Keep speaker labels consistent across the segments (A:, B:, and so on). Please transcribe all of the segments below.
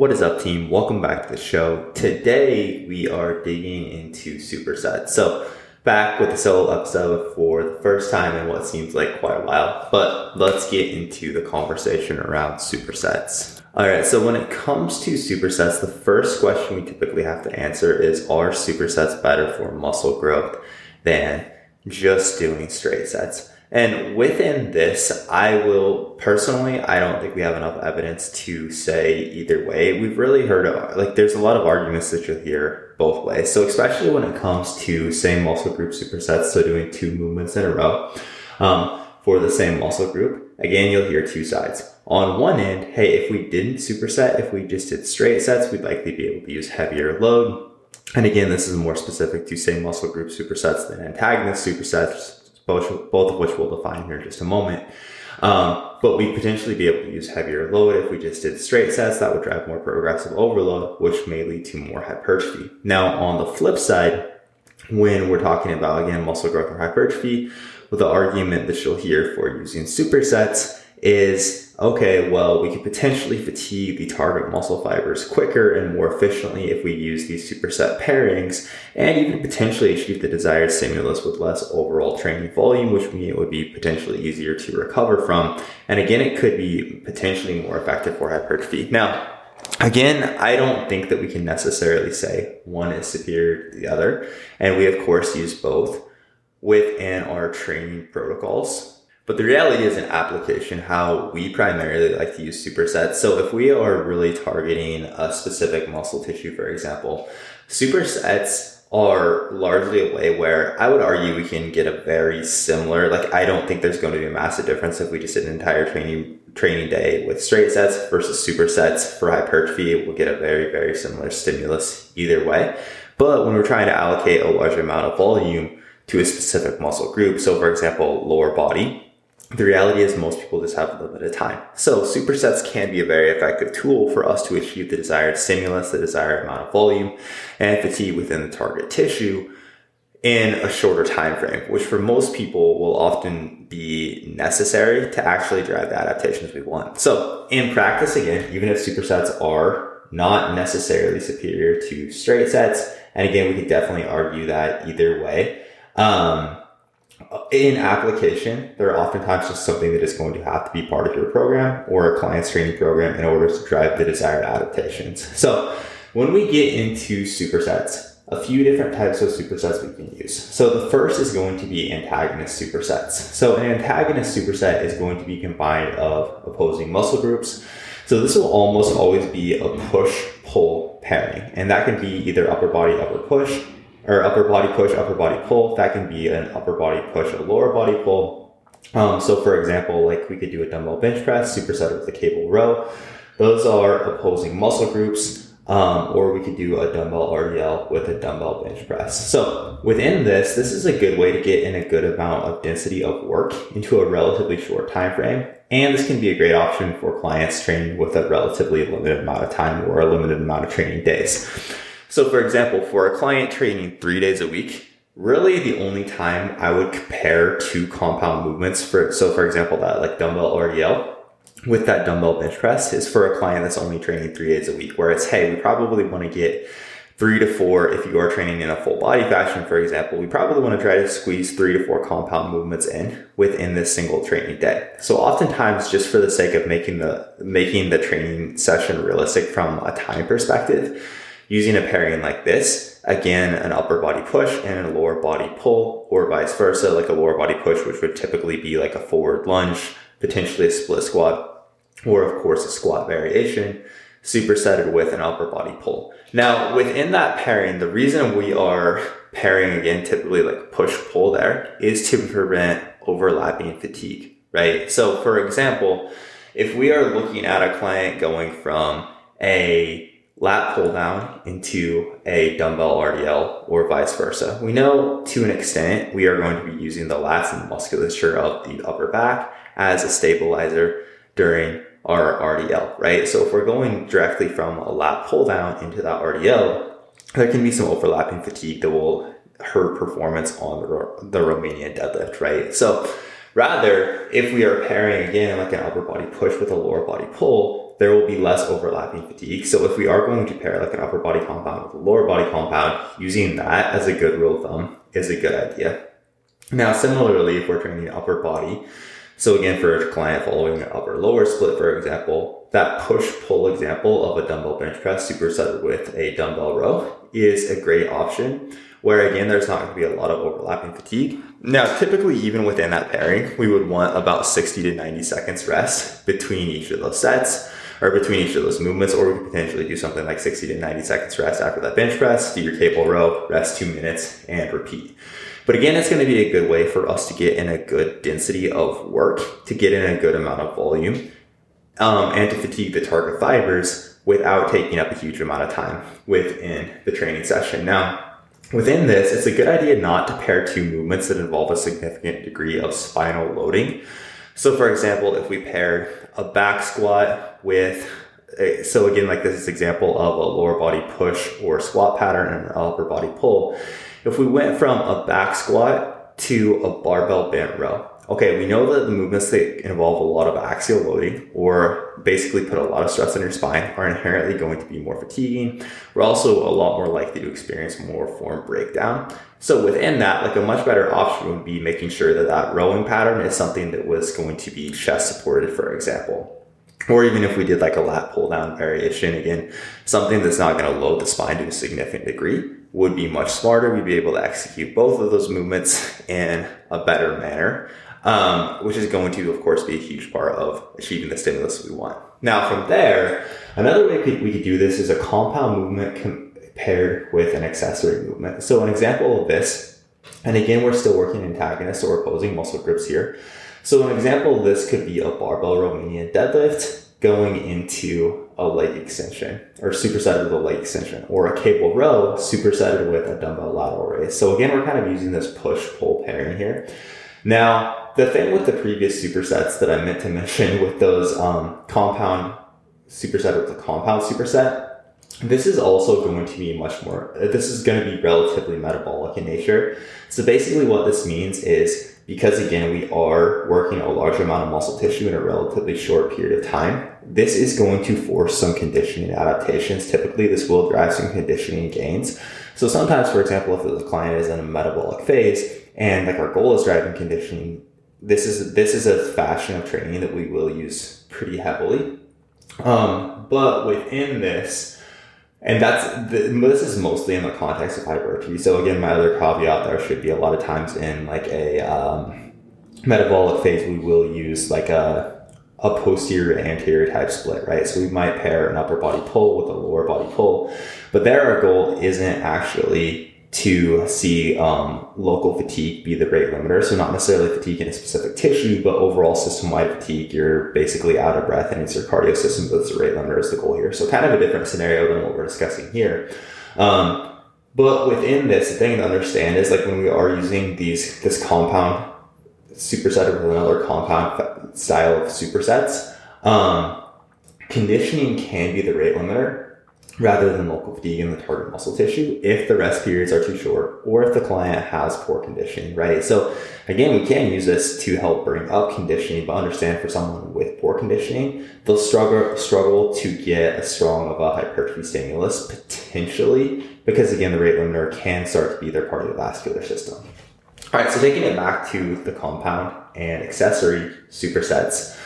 A: What is up, team? Welcome back to the show. Today we are digging into supersets. So, back with the solo episode for the first time in what seems like quite a while, but let's get into the conversation around supersets. All right, so when it comes to supersets, the first question we typically have to answer is Are supersets better for muscle growth than just doing straight sets? And within this, I will personally, I don't think we have enough evidence to say either way. We've really heard like, there's a lot of arguments that you'll hear both ways. So, especially when it comes to same muscle group supersets, so doing two movements in a row um, for the same muscle group, again, you'll hear two sides. On one end, hey, if we didn't superset, if we just did straight sets, we'd likely be able to use heavier load. And again, this is more specific to same muscle group supersets than antagonist supersets both, both of which we'll define here in just a moment. Um, but we potentially be able to use heavier load if we just did straight sets that would drive more progressive overload, which may lead to more hypertrophy. Now, on the flip side, when we're talking about again muscle growth or hypertrophy, with the argument that you'll hear for using supersets is okay, well, we could potentially fatigue the target muscle fibers quicker and more efficiently if we use these superset pairings and even potentially achieve the desired stimulus with less overall training volume, which means it would be potentially easier to recover from. And again, it could be potentially more effective for hypertrophy. Now, Again, I don't think that we can necessarily say one is superior to the other. And we, of course, use both within our training protocols. But the reality is in application how we primarily like to use supersets. So if we are really targeting a specific muscle tissue, for example, supersets are largely a way where I would argue we can get a very similar, like I don't think there's going to be a massive difference if we just did an entire training training day with straight sets versus supersets for hypertrophy. We'll get a very, very similar stimulus either way. But when we're trying to allocate a large amount of volume to a specific muscle group, so for example, lower body, the reality is most people just have a little bit of time. So supersets can be a very effective tool for us to achieve the desired stimulus, the desired amount of volume and fatigue within the target tissue in a shorter time frame, which for most people will often be necessary to actually drive the adaptations we want. So in practice, again, even if supersets are not necessarily superior to straight sets, and again, we could definitely argue that either way. Um, in application, they're oftentimes just something that is going to have to be part of your program or a client training program in order to drive the desired adaptations. So when we get into supersets, a few different types of supersets we can use. So the first is going to be antagonist supersets. So an antagonist superset is going to be combined of opposing muscle groups. So this will almost always be a push pull pairing, and that can be either upper body upper push or upper body push, upper body pull. That can be an upper body push, a lower body pull. Um, so for example, like we could do a dumbbell bench press, superset with a cable row. Those are opposing muscle groups. Um, or we could do a dumbbell RDL with a dumbbell bench press. So within this, this is a good way to get in a good amount of density of work into a relatively short time frame. And this can be a great option for clients training with a relatively limited amount of time or a limited amount of training days. So, for example, for a client training three days a week, really the only time I would compare two compound movements for, so for example, that like dumbbell RDL with that dumbbell bench press is for a client that's only training three days a week, where it's, hey, we probably want to get three to four, if you are training in a full body fashion, for example, we probably want to try to squeeze three to four compound movements in within this single training day. So oftentimes just for the sake of making the, making the training session realistic from a time perspective, using a pairing like this, again, an upper body push and a lower body pull, or vice versa, like a lower body push, which would typically be like a forward lunge, potentially a split squat, or of course a squat variation, supersetted with an upper body pull. Now, within that pairing, the reason we are pairing again, typically like push pull there, is to prevent overlapping fatigue, right? So for example, if we are looking at a client going from a lat pull down into a dumbbell RDL or vice versa. We know to an extent we are going to be using the lats and the musculature of the upper back as a stabilizer during our RDL, right? So if we're going directly from a lat pull down into that RDL, there can be some overlapping fatigue that will hurt performance on the, the Romanian deadlift, right? So rather, if we are pairing again like an upper body push with a lower body pull, there will be less overlapping fatigue. So if we are going to pair like an upper body compound with a lower body compound, using that as a good rule of thumb is a good idea. Now, similarly, if we're training upper body, so again, for a client following an upper lower split, for example, that push pull example of a dumbbell bench press superset with a dumbbell row is a great option where again, there's not going to be a lot of overlapping fatigue. Now, typically, even within that pairing, we would want about 60 to 90 seconds rest between each of those sets or between each of those movements, or we could potentially do something like 60 to 90 seconds rest after that bench press, do your cable row, rest two minutes, and repeat. But again, it's going to be a good way for us to get in a good density of work, to get in a good amount of volume, um, and to fatigue the target fibers without taking up a huge amount of time within the training session. Now, Within this, it's a good idea not to pair two movements that involve a significant degree of spinal loading. So, for example, if we paired a back squat with, a, so again, like this is example of a lower body push or squat pattern and an upper body pull. If we went from a back squat to a barbell bent row, okay, we know that the movements that involve a lot of axial loading or basically put a lot of stress on your spine are inherently going to be more fatiguing. We're also a lot more likely to experience more form breakdown. So within that, like a much better option would be making sure that that rowing pattern is something that was going to be chest supported, for example. Or even if we did like a lat pull down variation, again, something that's not going to load the spine to a significant degree would be much smarter. We'd be able to execute both of those movements in a better manner um, which is going to, of course, be a huge part of achieving the stimulus we want. Now, from there, another way we could do this is a compound movement compared with an accessory movement. So, an example of this, and again, we're still working antagonists or opposing muscle groups here. So, an example of this could be a barbell Romanian deadlift going into a leg extension or supersetted with a leg extension or a cable row supersetted with a dumbbell lateral raise. So again, we're kind of using this push pull pairing here. Now, the thing with the previous supersets that I meant to mention with those um, compound superset with the compound superset, this is also going to be much more, this is going to be relatively metabolic in nature. So basically what this means is because again, we are working a large amount of muscle tissue in a relatively short period of time, this is going to force some conditioning adaptations. Typically, this will drive some conditioning gains. So sometimes, for example, if the client is in a metabolic phase and like our goal is driving conditioning this is this is a fashion of training that we will use pretty heavily. Um, but within this, and that's the, this is mostly in the context of hypertrophy. So again, my other caveat there should be a lot of times in like a um, metabolic phase, we will use like a a posterior anterior type split, right? So we might pair an upper body pull with a lower body pull, but there our goal isn't actually to see um, local fatigue be the rate limiter. So not necessarily fatigue in a specific tissue, but overall system-wide fatigue. You're basically out of breath and it's your cardio system, that's the rate limiter is the goal here. So kind of a different scenario than what we're discussing here. Um, but within this, the thing to understand is like when we are using these this compound superset with another compound style of supersets, um, conditioning can be the rate limiter rather than local fatigue in the target muscle tissue if the rest periods are too short or if the client has poor conditioning, right? So again, we can use this to help bring up conditioning, but understand for someone with poor conditioning, they'll struggle struggle to get as strong of a hypertrophy stimulus potentially because again, the rate limiter can start to be their cardiovascular system. All right, so taking it back to the compound and accessory supersets.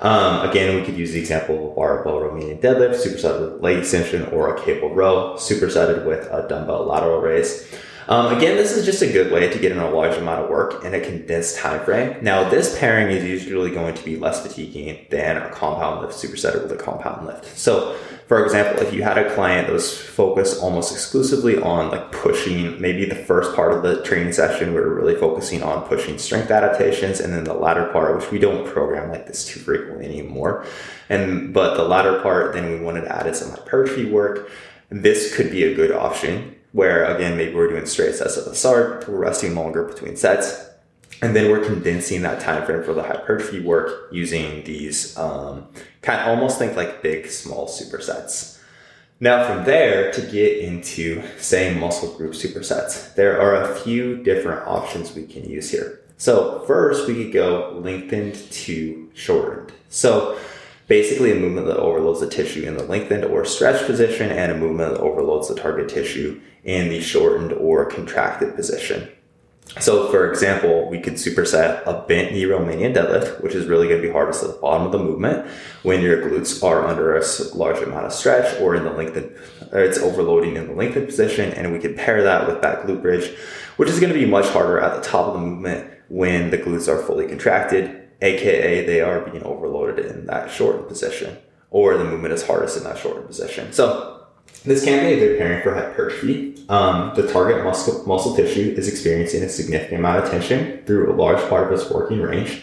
A: Um, again, we could use the example of a barbell Romanian deadlift, supersetted with leg extension, or a cable row, supersetted with a dumbbell lateral raise. Um, again, this is just a good way to get in a large amount of work in a condensed time frame. Now, this pairing is usually going to be less fatiguing than a compound lift supersetted with a compound lift. So for example, if you had a client that was focused almost exclusively on like pushing, maybe the first part of the training session, we were really focusing on pushing strength adaptations, and then the latter part, which we don't program like this too frequently anymore. And but the latter part, then we wanted to add in some hypertrophy work. This could be a good option where again, maybe we're doing straight sets of the start, we're resting longer between sets, and then we're condensing that time frame for the hypertrophy work using these um, kind of almost think like big small supersets. Now from there to get into say muscle group supersets there are a few different options we can use here. So first we could go lengthened to shortened. So Basically, a movement that overloads the tissue in the lengthened or stretched position, and a movement that overloads the target tissue in the shortened or contracted position. So, for example, we could superset a bent knee Romanian deadlift, which is really going to be hardest at the bottom of the movement when your glutes are under a large amount of stretch or in the lengthened, or it's overloading in the lengthened position. And we could pair that with that glute bridge, which is going to be much harder at the top of the movement when the glutes are fully contracted, aka they are being overloaded in that shortened position, or the movement is hardest in that shortened position. So, this can be a good pairing for hypertrophy. Um, the target muscle, muscle tissue is experiencing a significant amount of tension through a large part of its working range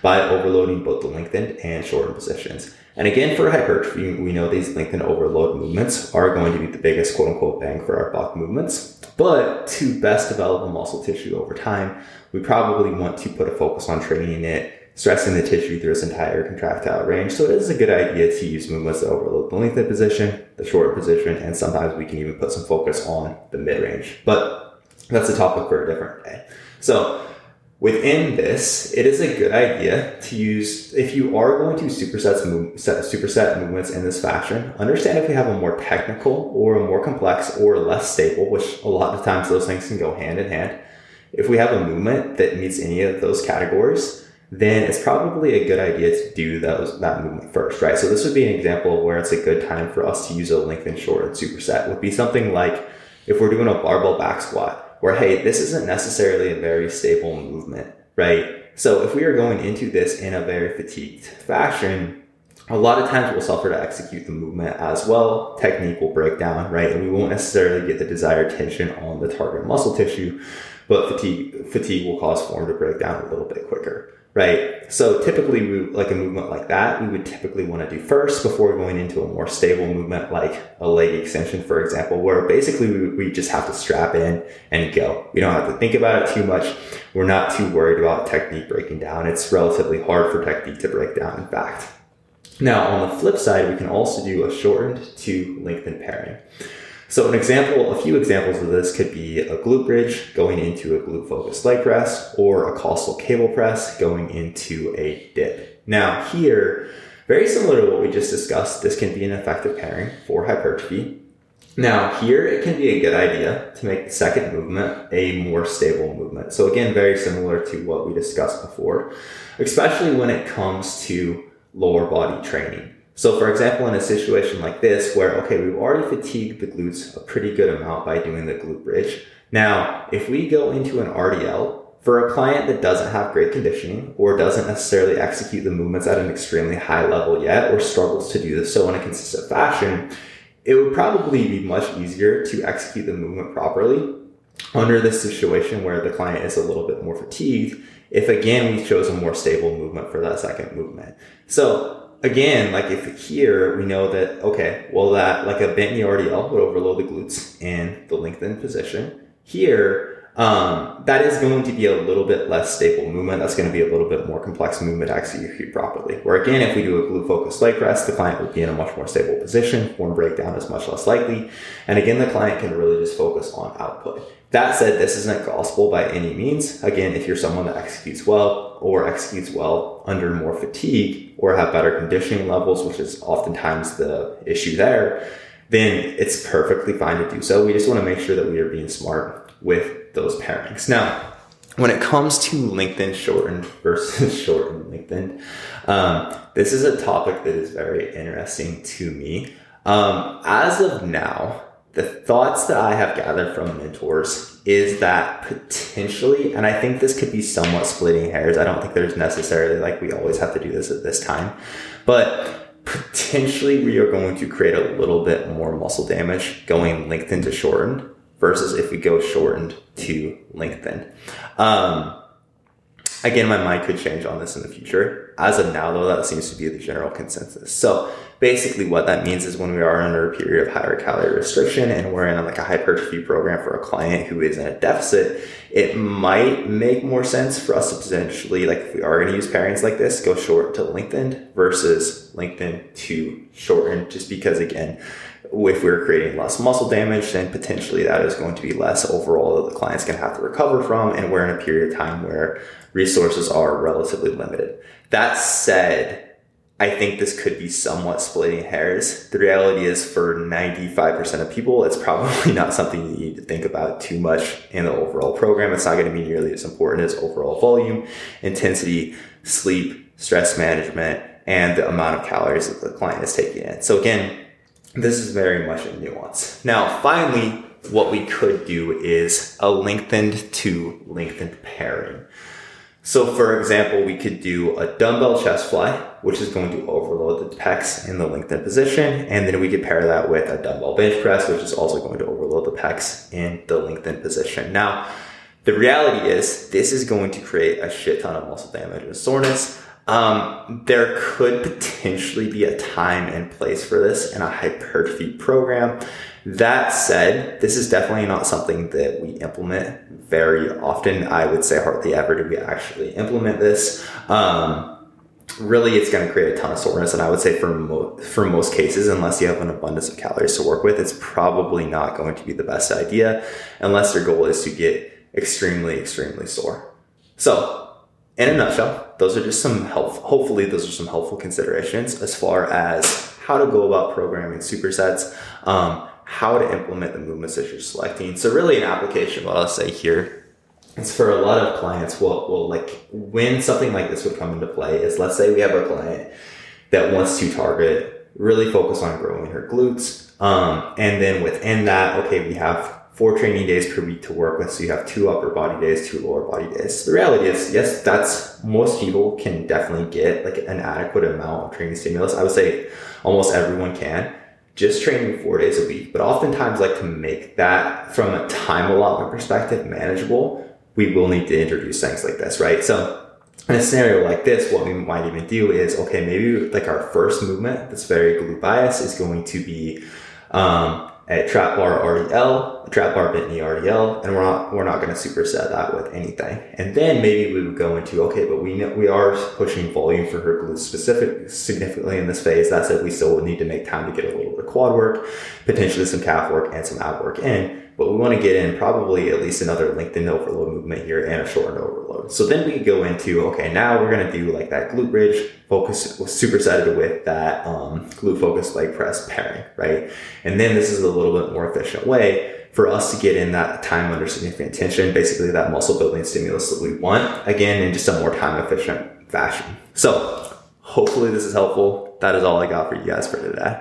A: by overloading both the lengthened and shortened positions. And again, for hypertrophy, we know these lengthened overload movements are going to be the biggest quote unquote bang for our buck movements. But to best develop a muscle tissue over time, we probably want to put a focus on training it stressing the tissue through its entire contractile range. So it is a good idea to use movements that overload the lengthened position, the short position, and sometimes we can even put some focus on the mid range. But that's a topic for a different day. So within this, it is a good idea to use, if you are going to move, set, superset movements in this fashion, understand if we have a more technical or a more complex or less stable, which a lot of times those things can go hand in hand. If we have a movement that meets any of those categories, then it's probably a good idea to do those that movement first, right? So this would be an example of where it's a good time for us to use a lengthened short and superset. Would be something like if we're doing a barbell back squat, where hey, this isn't necessarily a very stable movement, right? So if we are going into this in a very fatigued fashion, a lot of times we'll suffer to execute the movement as well. Technique will break down, right? And we won't necessarily get the desired tension on the target muscle tissue, but fatigue fatigue will cause form to break down a little bit quicker right? So typically, we, like a movement like that, we would typically want to do first before going into a more stable movement like a leg extension, for example, where basically we, we just have to strap in and go. We don't have to think about it too much. We're not too worried about technique breaking down. It's relatively hard for technique to break down, in fact. Now, on the flip side, we can also do a shortened to lengthened pairing. So an example, a few examples of this could be a glute bridge going into a glute focused leg press or a costal cable press going into a dip. Now here, very similar to what we just discussed, this can be an effective pairing for hypertrophy. Now here, it can be a good idea to make the second movement a more stable movement. So again, very similar to what we discussed before, especially when it comes to lower body training. So, for example, in a situation like this, where, okay, we've already fatigued the glutes a pretty good amount by doing the glute bridge. Now, if we go into an RDL, for a client that doesn't have great conditioning or doesn't necessarily execute the movements at an extremely high level yet or struggles to do this so in a consistent fashion, it would probably be much easier to execute the movement properly under this situation where the client is a little bit more fatigued if again we chose a more stable movement for that second movement. So again, like if here we know that, okay, well that like a bent knee RDL would overload the glutes in the lengthened position. Here, um, that is going to be a little bit less stable movement. That's going to be a little bit more complex movement to execute properly. Where again, if we do a glute focused leg press, the client will be in a much more stable position. Form breakdown is much less likely. And again, the client can really just focus on output. That said, this isn't gospel by any means. Again, if you're someone that executes well or executes well under more fatigue or have better conditioning levels, which is oftentimes the issue there, then it's perfectly fine to do so. We just want to make sure that we are being smart with those pairings. Now, when it comes to lengthened, shortened versus shortened, lengthened, um, this is a topic that is very interesting to me. Um, as of now, the thoughts that I have gathered from mentors is that potentially, and I think this could be somewhat splitting hairs. I don't think there's necessarily like we always have to do this at this time, but potentially we are going to create a little bit more muscle damage going lengthened to shortened versus if we go shortened to lengthened. Um, again, my mind could change on this in the future. As of now, though, that seems to be the general consensus. So basically what that means is when we are under a period of higher calorie restriction and we're in like a hypertrophy program for a client who is in a deficit, it might make more sense for us to potentially, like if we are going to use pairings like this, go short to lengthened versus lengthened to shortened, just because again, if we're creating less muscle damage, then potentially that is going to be less overall that the client's going to have to recover from. And we're in a period of time where resources are relatively limited. That said, I think this could be somewhat splitting hairs. The reality is, for 95% of people, it's probably not something you need to think about too much in the overall program. It's not going to be nearly as important as overall volume, intensity, sleep, stress management, and the amount of calories that the client is taking in. So, again, this is very much a nuance. Now, finally, what we could do is a lengthened to lengthened pairing. So for example, we could do a dumbbell chest fly, which is going to overload the pecs in the lengthened position. And then we could pair that with a dumbbell bench press, which is also going to overload the pecs in the lengthened position. Now, the reality is this is going to create a shit ton of muscle damage and soreness. Um, there could potentially be a time and place for this in a hypertrophy program. That said, this is definitely not something that we implement very often. I would say hardly ever do we actually implement this. Um, really, it's going to create a ton of soreness, and I would say for mo- for most cases, unless you have an abundance of calories to work with, it's probably not going to be the best idea, unless your goal is to get extremely, extremely sore. So, in a nutshell, those are just some help. Hopefully, those are some helpful considerations as far as how to go about programming supersets. Um, how to implement the movements that you're selecting. So really an application, what I'll say here is for a lot of clients, will will like when something like this would come into play is let's say we have a client that wants to target, really focus on growing her glutes. Um, and then within that, okay, we have four training days per week to work with. So you have two upper body days, two lower body days. The reality is, yes, that's most people can definitely get like an adequate amount of training stimulus. I would say almost everyone can just training four days a week, but oftentimes like to make that from a time allotment perspective manageable, we will need to introduce things like this, right? So in a scenario like this, what we might even do is, okay, maybe like our first movement that's very glute bias is going to be, um, a trap bar RDL, a trap bar bent knee RDL, and we're not we're not going to superset that with anything. And then maybe we would go into okay, but we know, we are pushing volume for her glutes specific significantly in this phase. That said, we still would need to make time to get a little bit of quad work, potentially some calf work and some ab work in. But we want to get in probably at least another lengthened overload movement here and a shortened overload. So then we go into, okay, now we're going to do like that glute bridge focus, supersetted with that um, glute focus leg press pairing, right? And then this is a little bit more efficient way for us to get in that time under significant tension, basically that muscle building stimulus that we want, again, in just a more time efficient fashion. So hopefully this is helpful. That is all I got for you guys for today.